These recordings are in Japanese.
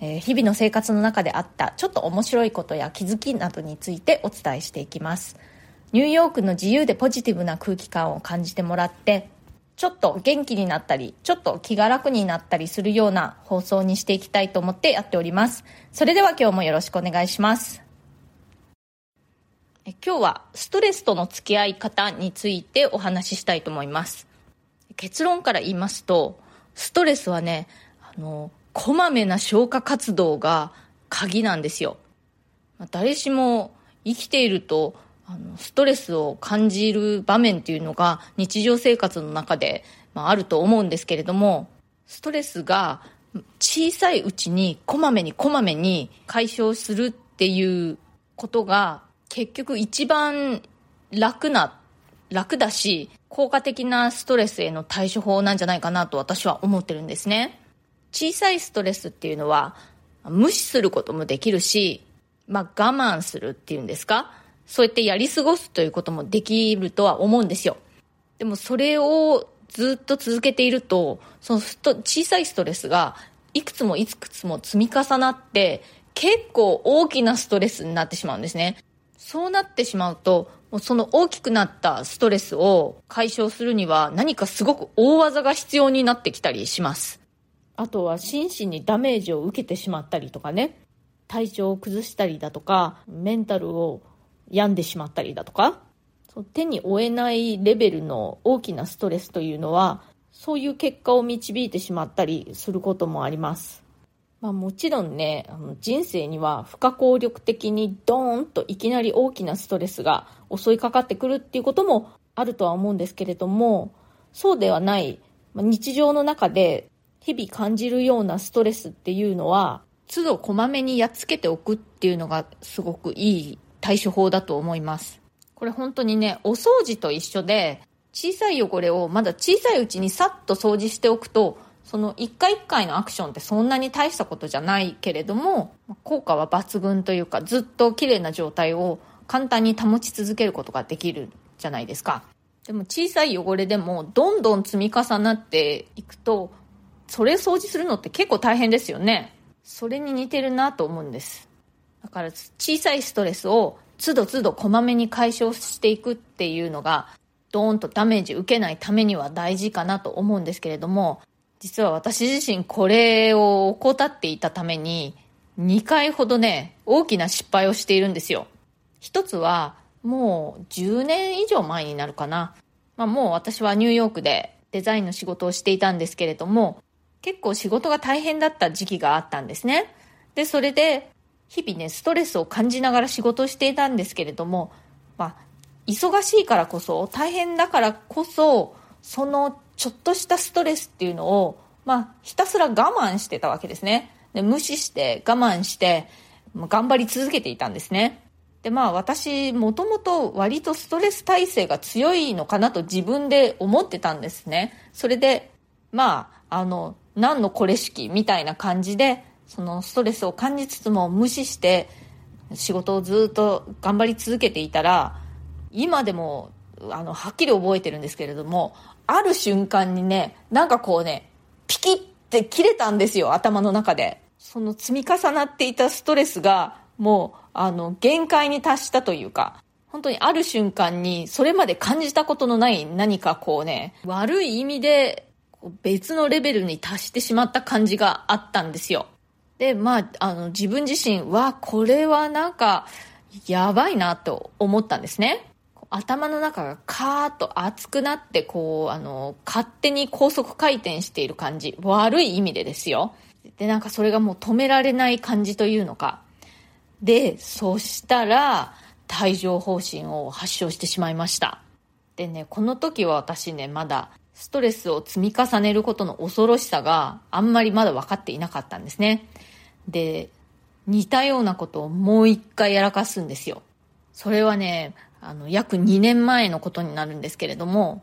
え日々の生活の中であったちょっと面白いことや気づきなどについてお伝えしていきます。ニューヨークの自由でポジティブな空気感を感じてもらってちょっと元気になったりちょっと気が楽になったりするような放送にしていきたいと思ってやっております。それでは今日もよろしくお願いします。え今日はストレスとの付き合い方についてお話ししたいと思います。結論から言いますとストレスはねあのこまめな消化活動が鍵なんですよ。誰しも生きているとあのストレスを感じる場面っていうのが日常生活の中で、まあ、あると思うんですけれどもストレスが小さいうちにこまめにこまめに解消するっていうことが結局一番楽な楽だし効果的なストレスへの対処法なんじゃないかなと私は思ってるんですね。小さいストレスっていうのは無視することもできるし、まあ、我慢するっていうんですか？そうやってやり過ごすということもできるとは思うんですよ。でもそれをずっと続けていると、その小さいストレスがいくつもいくつも積み重なって結構大きなストレスになってしまうんですね。そうなってしまうと、もうその大きくなったストレスを解消するには何かすごく大技が必要になってきたりします。あとは心身にダメージを受けてしまったりとかね、体調を崩したりだとか、メンタルを病んでしまったりだとか、手に負えないレベルの大きなストレスというのは、そういう結果を導いてしまったりすることもあります。まあ、もちろんね、あの人生には不可抗力的にドーンといきなり大きなストレスが襲いかかってくるっていうこともあるとは思うんですけれども、そうではない、ま、日常の中で日々感じるようなストレスっていうのは、都度こまめにやっつけておくっていうのがすごくいい対処法だと思います。これ本当にね、お掃除と一緒で、小さい汚れをまだ小さいうちにさっと掃除しておくと、その一回一回のアクションってそんなに大したことじゃないけれども、効果は抜群というか、ずっと綺麗な状態を簡単に保ち続けることができるじゃないですか。でも小さい汚れでもどんどん積み重なっていくと、それ掃除するのって結構大変ですよね。それに似てるなと思うんです。だから小さいストレスを都度都度こまめに解消していくっていうのが、ドーンとダメージ受けないためには大事かなと思うんですけれども、実は私自身これを怠っていたために、2回ほどね、大きな失敗をしているんですよ。一つは、もう10年以上前になるかな。まあもう私はニューヨークでデザインの仕事をしていたんですけれども、結構仕事が大変だった時期があったんですね。で、それで、日々ね、ストレスを感じながら仕事をしていたんですけれども、まあ、忙しいからこそ、大変だからこそ、そのちょっとしたストレスっていうのを、まあ、ひたすら我慢してたわけですね。で無視して我慢して、頑張り続けていたんですね。で、まあ私、もともと割とストレス耐性が強いのかなと自分で思ってたんですね。それで、まあ、あの、何のこれ式みたいな感じでそのストレスを感じつつも無視して仕事をずっと頑張り続けていたら今でもあのはっきり覚えてるんですけれどもある瞬間にねなんかこうねピキッて切れたんですよ頭の中で。その積み重なっていたストレスがもうあの限界に達したというか本当にある瞬間にそれまで感じたことのない何かこうね悪い意味で別のレベルに達してしまった感じがあったんですよ。で、まあ、あの、自分自身は、これはなんか、やばいなと思ったんですね。頭の中がカーッと熱くなって、こう、あの、勝手に高速回転している感じ。悪い意味でですよ。で、なんかそれがもう止められない感じというのか。で、そしたら、帯状疱疹を発症してしまいました。でね、この時は私ね、まだストレスを積み重ねることの恐ろしさがあんまりまだ分かっていなかったんですね。で、似たようなことをもう一回やらかすんですよ。それはね、あの、約2年前のことになるんですけれども、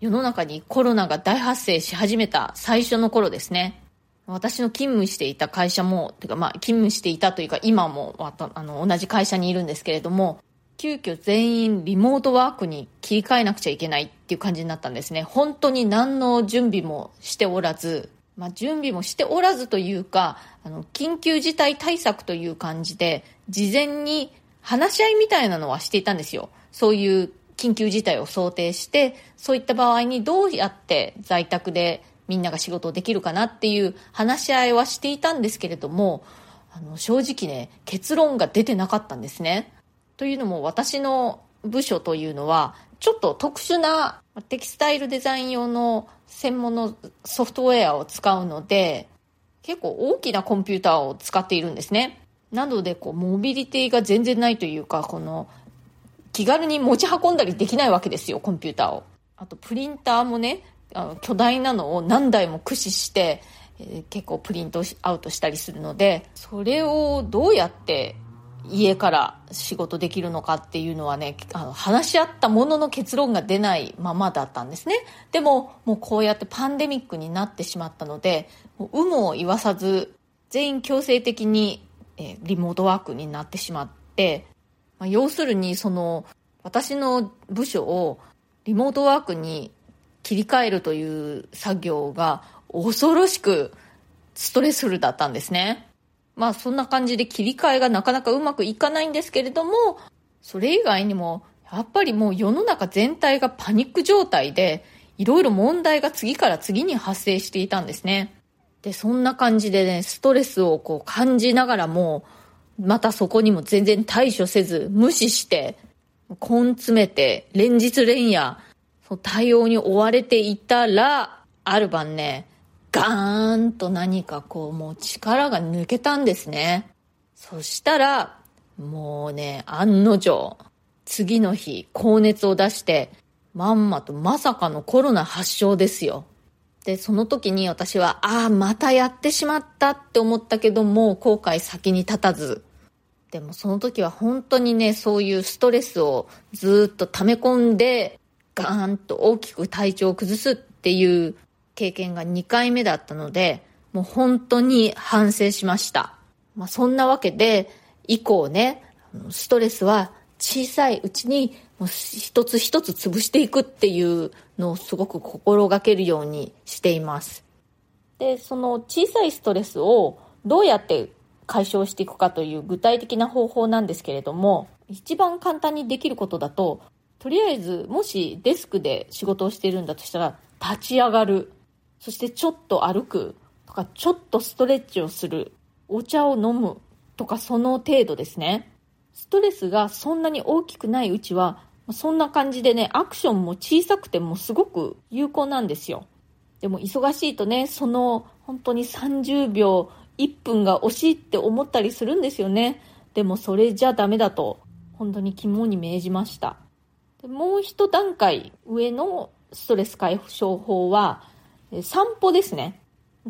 世の中にコロナが大発生し始めた最初の頃ですね。私の勤務していた会社も、てかまあ勤務していたというか今もあの同じ会社にいるんですけれども、急遽全員リモートワークに切り替えなくちゃいけないっていう感じになったんですね。本当に何の準備もしておらず、まあ、準備もしておらずというか、あの、緊急事態対策という感じで、事前に話し合いみたいなのはしていたんですよ。そういう緊急事態を想定して、そういった場合にどうやって在宅でみんなが仕事をできるかなっていう話し合いはしていたんですけれども、あの、正直ね、結論が出てなかったんですね。というのも私の部署というのはちょっと特殊なテキスタイルデザイン用の専門のソフトウェアを使うので結構大きなコンピューターを使っているんですね。なのでこうモビリティが全然ないというかこの気軽に持ち運んだりできないわけですよコンピューターを。あとプリンターもねあの巨大なのを何台も駆使して、えー、結構プリントアウトしたりするのでそれをどうやって家から仕事できるのかっていうのはね、あの話し合ったものの結論が出ないままだったんですね。でも、もうこうやってパンデミックになってしまったので、もう有無を言わさず、全員強制的に、え、リモートワークになってしまって、まあ、要するにその、私の部署をリモートワークに切り替えるという作業が恐ろしくストレスフルだったんですね。まあそんな感じで切り替えがなかなかうまくいかないんですけれども、それ以外にも、やっぱりもう世の中全体がパニック状態で、いろいろ問題が次から次に発生していたんですね。で、そんな感じでね、ストレスをこう感じながらも、またそこにも全然対処せず、無視して、根詰めて、連日連夜、対応に追われていたら、ある晩ね、ガーンと何かこうもう力が抜けたんですね。そしたら、もうね、案の定、次の日、高熱を出して、まんまとまさかのコロナ発症ですよ。で、その時に私は、ああ、またやってしまったって思ったけども、後悔先に立たず。でもその時は本当にね、そういうストレスをずっと溜め込んで、ガーンと大きく体調を崩すっていう経験が2回目だったので、もう本当に反省しました。まあ、そんなわけで、以降ね、ストレスは小さいうちにもう一つ一つ潰していくっていうのをすごく心がけるようにしています。で、その小さいストレスをどうやって解消していくかという具体的な方法なんですけれども、一番簡単にできることだと、とりあえずもしデスクで仕事をしているんだとしたら、立ち上がる。そしてちょっと歩くとか、ちょっとストレッチをする、お茶を飲むとかその程度ですね。ストレスがそんなに大きくないうちは、そんな感じでね、アクションも小さくてもすごく有効なんですよ。でも忙しいとね、その本当に30秒、1分が惜しいって思ったりするんですよね。でもそれじゃダメだと、本当に肝に銘じました。でもう一段階上のストレス解消法は、散歩ですね。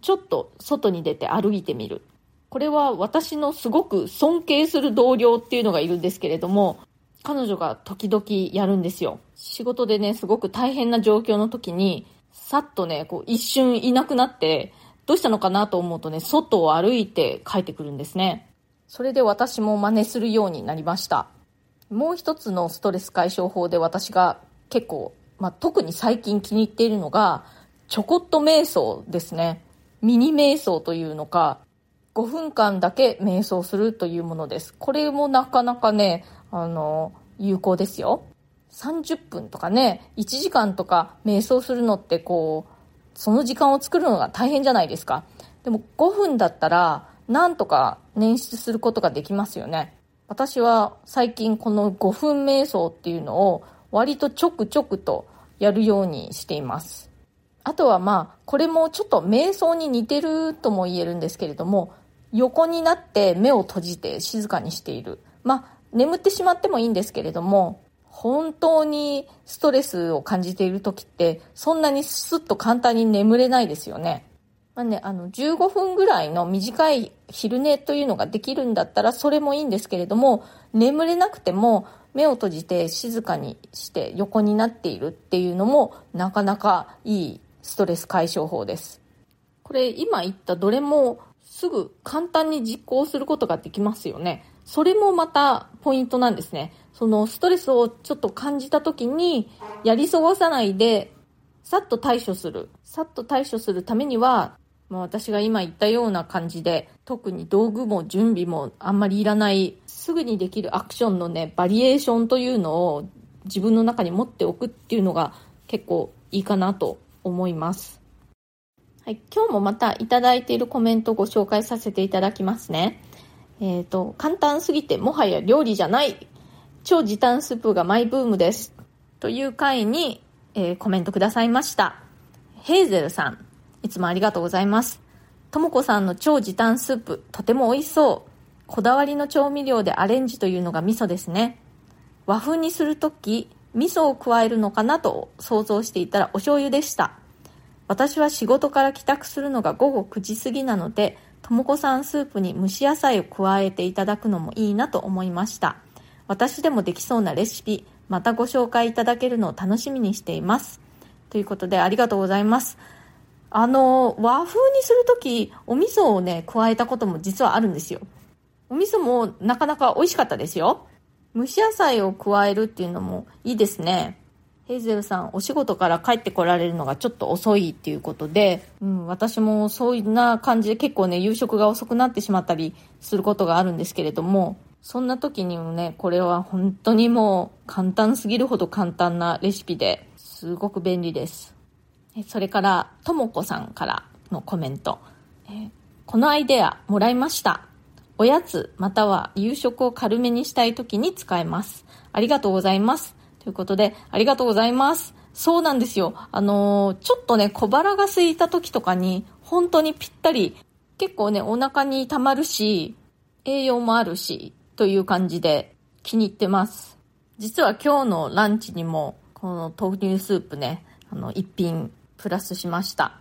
ちょっと外に出て歩いてみる。これは私のすごく尊敬する同僚っていうのがいるんですけれども、彼女が時々やるんですよ。仕事でね、すごく大変な状況の時に、さっとね、こう一瞬いなくなって、どうしたのかなと思うとね、外を歩いて帰ってくるんですね。それで私も真似するようになりました。もう一つのストレス解消法で私が結構、まあ、特に最近気に入っているのが、ちょこっと瞑想ですね。ミニ瞑想というのか、5分間だけ瞑想するというものです。これもなかなかね、あの、有効ですよ。30分とかね、1時間とか瞑想するのってこう、その時間を作るのが大変じゃないですか。でも5分だったら、なんとか捻出することができますよね。私は最近この5分瞑想っていうのを割とちょくちょくとやるようにしています。あとはまあ、これもちょっと瞑想に似てるとも言えるんですけれども、横になって目を閉じて静かにしている。まあ、眠ってしまってもいいんですけれども、本当にストレスを感じている時って、そんなにスッと簡単に眠れないですよね。まあね、あの、15分ぐらいの短い昼寝というのができるんだったら、それもいいんですけれども、眠れなくても、目を閉じて静かにして横になっているっていうのも、なかなかいいストレス解消法です。これ、今言ったどれも、すぐ簡単に実行することができますよね。それもまたポイントなんですね。そのストレスをちょっと感じた時に、やり過ごさないで、さっと対処する。さっと対処するためには、まあ、私が今言ったような感じで、特に道具も準備もあんまりいらない、すぐにできるアクションのね、バリエーションというのを自分の中に持っておくっていうのが結構いいかなと思います。はい、今日もまたいただいているコメントをご紹介させていただきますね。えっ、ー、と、簡単すぎてもはや料理じゃない。超時短スープがマイブームです。という回に、えー、コメントくださいました。ヘーゼルさん。いつもありがとうございます。ともこさんの超時短スープ、とても美味しそう。こだわりの調味料でアレンジというのが味噌ですね。和風にするとき、味噌を加えるのかなと想像していたらお醤油でした。私は仕事から帰宅するのが午後9時過ぎなので、ともこさんスープに蒸し野菜を加えていただくのもいいなと思いました。私でもできそうなレシピ、またご紹介いただけるのを楽しみにしています。ということでありがとうございます。あの、和風にするとき、お味噌をね、加えたことも実はあるんですよ。お味噌もなかなか美味しかったですよ。蒸し野菜を加えるっていうのもいいですね。ヘイゼルさん、お仕事から帰ってこられるのがちょっと遅いっていうことで、うん、私もそういうな感じで結構ね、夕食が遅くなってしまったりすることがあるんですけれども、そんな時にもね、これは本当にもう簡単すぎるほど簡単なレシピですごく便利です。それから、ともこさんからのコメント。えこのアイデアもらいました。おやつまたは夕食を軽めにしたい時に使えます。ありがとうございます。ということで、ありがとうございます。そうなんですよ。あのー、ちょっとね、小腹が空いた時とかに、本当にぴったり、結構ね、お腹に溜まるし、栄養もあるし、という感じで気に入ってます。実は今日のランチにも、この豆乳スープね、あの、一品プラスしました。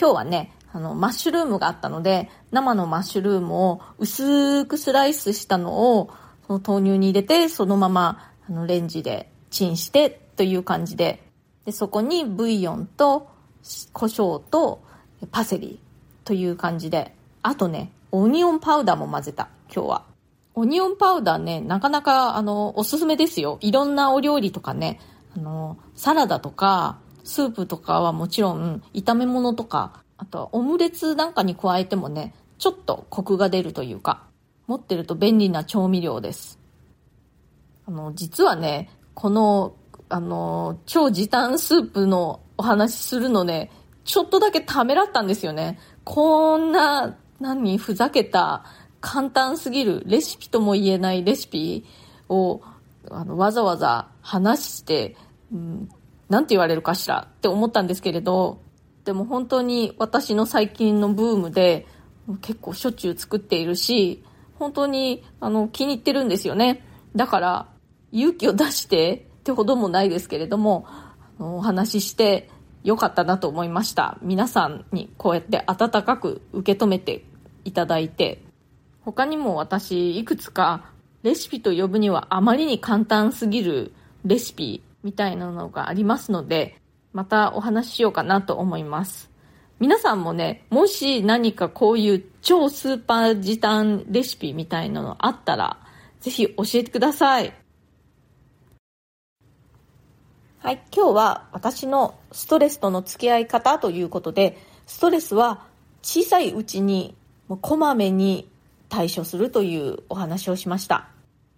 今日はね、あの、マッシュルームがあったので、生のマッシュルームを薄くスライスしたのを、その豆乳に入れて、そのまま、あの、レンジでチンしてという感じで、で、そこにブイヨンと胡椒とパセリという感じで、あとね、オニオンパウダーも混ぜた、今日は。オニオンパウダーね、なかなか、あの、おすすめですよ。いろんなお料理とかね、あの、サラダとか、スープとかはもちろん、炒め物とか、あとはオムレツなんかに加えてもね、ちょっとコクが出るというか、持ってると便利な調味料です。あの、実はね、この、あの、超時短スープのお話しするのね、ちょっとだけためらったんですよね。こんな、何、ふざけた、簡単すぎるレシピとも言えないレシピを、あの、わざわざ話して、うん、なんて言われるかしらって思ったんですけれど、でも本当に私の最近のブームで結構しょっちゅう作っているし、本当にあの気に入ってるんですよね。だから勇気を出してってほどもないですけれども、お話ししてよかったなと思いました。皆さんにこうやって温かく受け止めていただいて、他にも私いくつかレシピと呼ぶにはあまりに簡単すぎるレシピみたいなのがありますので、またお話ししようかなと思います。皆さんもね、もし何かこういう超スーパー時短レシピみたいなのあったら、ぜひ教えてください。はい、今日は私のストレスとの付き合い方ということで、ストレスは小さいうちにもうこまめに対処するというお話をしました。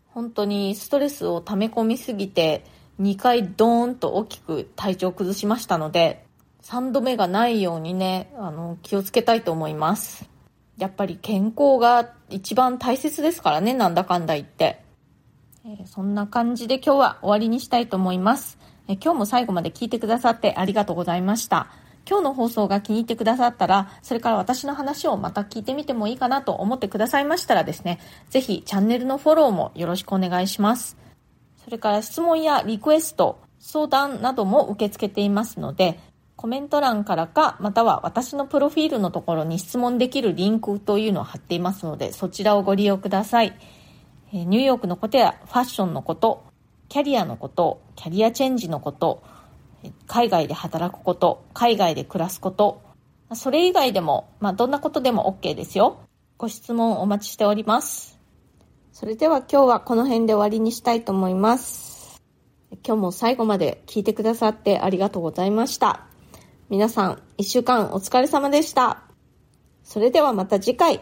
本当にストレスを溜め込みすぎて2回ドーンと大きく体調を崩しましたので、3度目がないようにね、あの、気をつけたいと思います。やっぱり健康が一番大切ですからね、なんだかんだ言って。えー、そんな感じで今日は終わりにしたいと思います、えー、今日も最後まで聞いてくださってありがとうございました。今日の放送が気に入ってくださったら、それから私の話をまた聞いてみてもいいかなと思ってくださいましたらですね、ぜひチャンネルのフォローもよろしくお願いします。それから質問やリクエスト、相談なども受け付けていますので、コメント欄からか、または私のプロフィールのところに質問できるリンクというのを貼っていますので、そちらをご利用ください。ニューヨークのことやファッションのこと、キャリアのこと、キャリアチェンジのこと、海外で働くこと、海外で暮らすこと、それ以外でも、まあ、どんなことでも OK ですよ。ご質問お待ちしております。それでは今日はこの辺で終わりにしたいと思います。今日も最後まで聞いてくださってありがとうございました。皆さん、一週間お疲れ様でした。それではまた次回、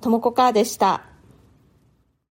ともこかーでした。